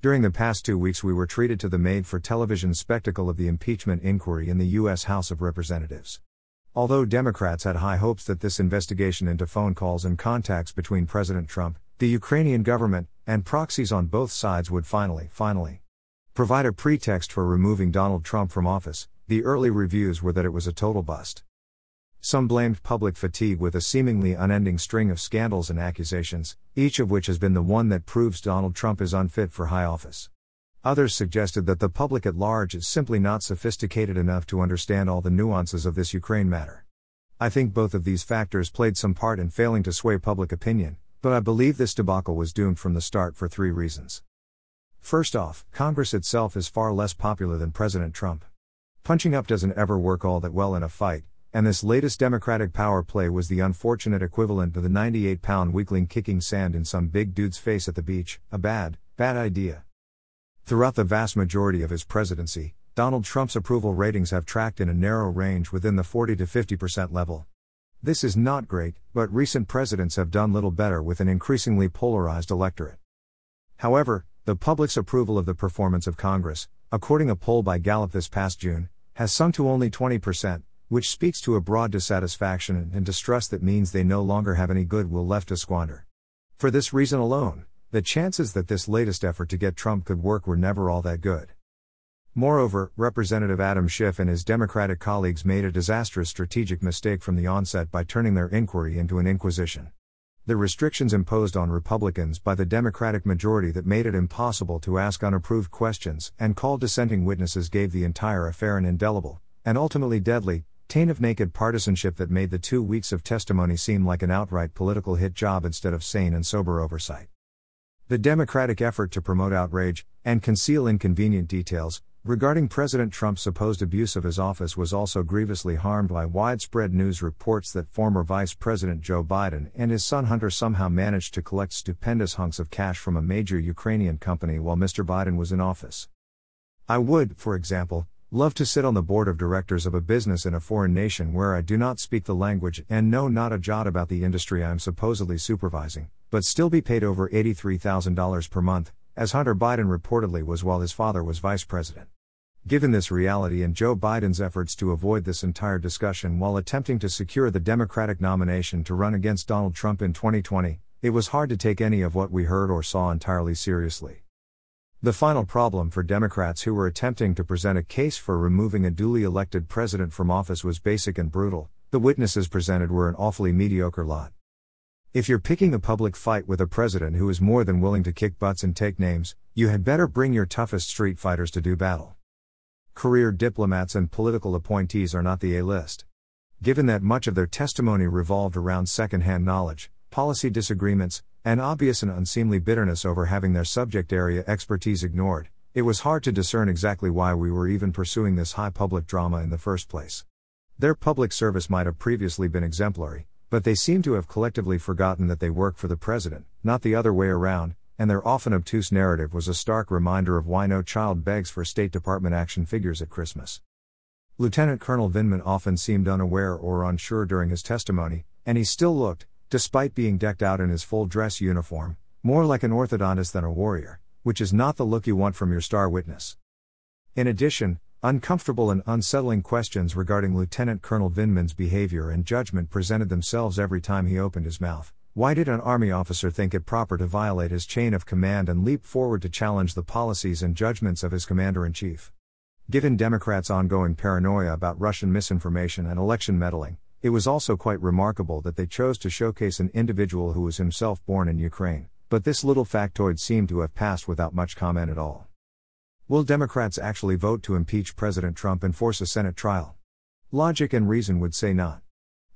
During the past two weeks, we were treated to the made for television spectacle of the impeachment inquiry in the U.S. House of Representatives. Although Democrats had high hopes that this investigation into phone calls and contacts between President Trump, the Ukrainian government, and proxies on both sides would finally, finally, provide a pretext for removing Donald Trump from office, the early reviews were that it was a total bust. Some blamed public fatigue with a seemingly unending string of scandals and accusations, each of which has been the one that proves Donald Trump is unfit for high office. Others suggested that the public at large is simply not sophisticated enough to understand all the nuances of this Ukraine matter. I think both of these factors played some part in failing to sway public opinion, but I believe this debacle was doomed from the start for three reasons. First off, Congress itself is far less popular than President Trump. Punching up doesn't ever work all that well in a fight, and this latest Democratic power play was the unfortunate equivalent to the 98 pound weakling kicking sand in some big dude's face at the beach, a bad, bad idea. Throughout the vast majority of his presidency, Donald Trump's approval ratings have tracked in a narrow range within the 40 to 50% level. This is not great, but recent presidents have done little better with an increasingly polarized electorate. However, the public's approval of the performance of Congress, according a poll by Gallup this past June, has sunk to only 20%, which speaks to a broad dissatisfaction and distrust that means they no longer have any goodwill left to squander. For this reason alone, the chances that this latest effort to get Trump could work were never all that good. Moreover, Representative Adam Schiff and his Democratic colleagues made a disastrous strategic mistake from the onset by turning their inquiry into an inquisition. The restrictions imposed on Republicans by the Democratic majority that made it impossible to ask unapproved questions and call dissenting witnesses gave the entire affair an indelible, and ultimately deadly, taint of naked partisanship that made the two weeks of testimony seem like an outright political hit job instead of sane and sober oversight. The Democratic effort to promote outrage and conceal inconvenient details regarding President Trump's supposed abuse of his office was also grievously harmed by widespread news reports that former Vice President Joe Biden and his son Hunter somehow managed to collect stupendous hunks of cash from a major Ukrainian company while Mr. Biden was in office. I would, for example, Love to sit on the board of directors of a business in a foreign nation where I do not speak the language and know not a jot about the industry I am supposedly supervising, but still be paid over $83,000 per month, as Hunter Biden reportedly was while his father was vice president. Given this reality and Joe Biden's efforts to avoid this entire discussion while attempting to secure the Democratic nomination to run against Donald Trump in 2020, it was hard to take any of what we heard or saw entirely seriously. The final problem for Democrats who were attempting to present a case for removing a duly elected president from office was basic and brutal. The witnesses presented were an awfully mediocre lot. If you're picking a public fight with a president who is more than willing to kick butts and take names, you had better bring your toughest street fighters to do battle. Career diplomats and political appointees are not the A list. Given that much of their testimony revolved around second-hand knowledge, policy disagreements, and obvious and unseemly bitterness over having their subject area expertise ignored, it was hard to discern exactly why we were even pursuing this high public drama in the first place. Their public service might have previously been exemplary, but they seem to have collectively forgotten that they work for the president, not the other way around, and their often obtuse narrative was a stark reminder of why no child begs for State Department action figures at Christmas. Lieutenant Colonel Vindman often seemed unaware or unsure during his testimony, and he still looked, despite being decked out in his full dress uniform, more like an orthodontist than a warrior, which is not the look you want from your star witness. In addition, uncomfortable and unsettling questions regarding Lieutenant Colonel Vindman's behavior and judgment presented themselves every time he opened his mouth. Why did an Army officer think it proper to violate his chain of command and leap forward to challenge the policies and judgments of his Commander in Chief? Given Democrats' ongoing paranoia about Russian misinformation and election meddling, it was also quite remarkable that they chose to showcase an individual who was himself born in Ukraine, but this little factoid seemed to have passed without much comment at all. Will Democrats actually vote to impeach President Trump and force a Senate trial? Logic and reason would say not.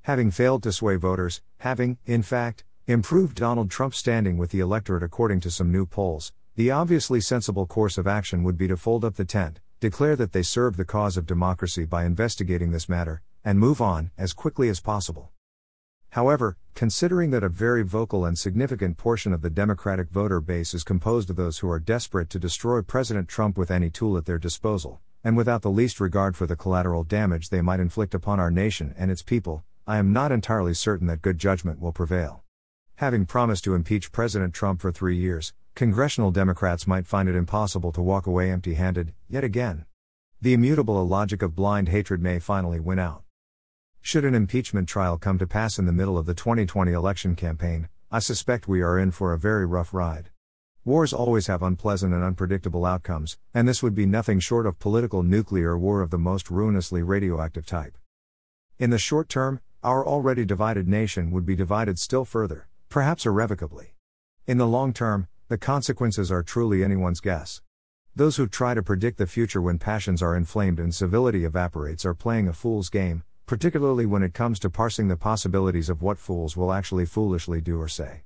Having failed to sway voters, having, in fact, improved Donald Trump's standing with the electorate according to some new polls, the obviously sensible course of action would be to fold up the tent, declare that they served the cause of democracy by investigating this matter, and move on as quickly as possible. However, considering that a very vocal and significant portion of the Democratic voter base is composed of those who are desperate to destroy President Trump with any tool at their disposal, and without the least regard for the collateral damage they might inflict upon our nation and its people, I am not entirely certain that good judgment will prevail. Having promised to impeach President Trump for three years, congressional Democrats might find it impossible to walk away empty handed, yet again. The immutable illogic of blind hatred may finally win out. Should an impeachment trial come to pass in the middle of the 2020 election campaign, I suspect we are in for a very rough ride. Wars always have unpleasant and unpredictable outcomes, and this would be nothing short of political nuclear war of the most ruinously radioactive type. In the short term, our already divided nation would be divided still further, perhaps irrevocably. In the long term, the consequences are truly anyone's guess. Those who try to predict the future when passions are inflamed and civility evaporates are playing a fool's game, particularly when it comes to parsing the possibilities of what fools will actually foolishly do or say.